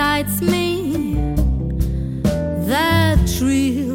excites me. That thrill.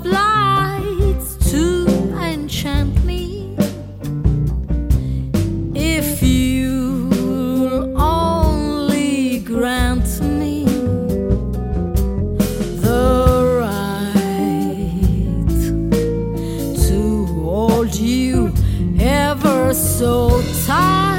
Flights to enchant me. If you only grant me the right to hold you ever so tight.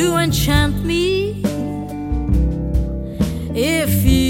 to enchant me. If you